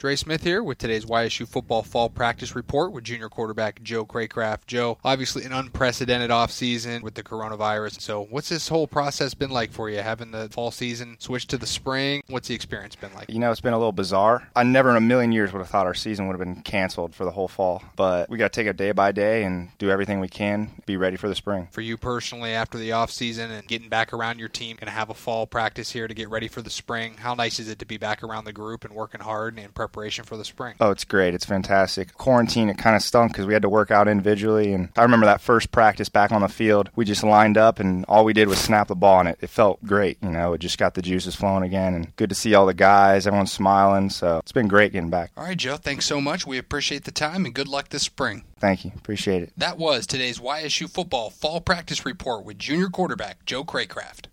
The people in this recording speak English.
Drae Smith here with today's YSU football fall practice report with junior quarterback Joe Craycraft. Joe, obviously an unprecedented offseason with the coronavirus. So, what's this whole process been like for you, having the fall season switch to the spring? What's the experience been like? You know, it's been a little bizarre. I never in a million years would have thought our season would have been canceled for the whole fall, but we got to take it day by day and do everything we can, be ready for the spring. For you personally, after the offseason and getting back around your team, going to have a fall practice here to get ready for the spring, how nice is it to be back around the group and working hard and preparing? preparation for the spring? Oh, it's great. It's fantastic. Quarantine, it kind of stunk because we had to work out individually. And I remember that first practice back on the field, we just lined up and all we did was snap the ball, and it, it felt great. You know, it just got the juices flowing again. And good to see all the guys, everyone's smiling. So it's been great getting back. All right, Joe, thanks so much. We appreciate the time and good luck this spring. Thank you. Appreciate it. That was today's YSU football fall practice report with junior quarterback Joe Craycraft.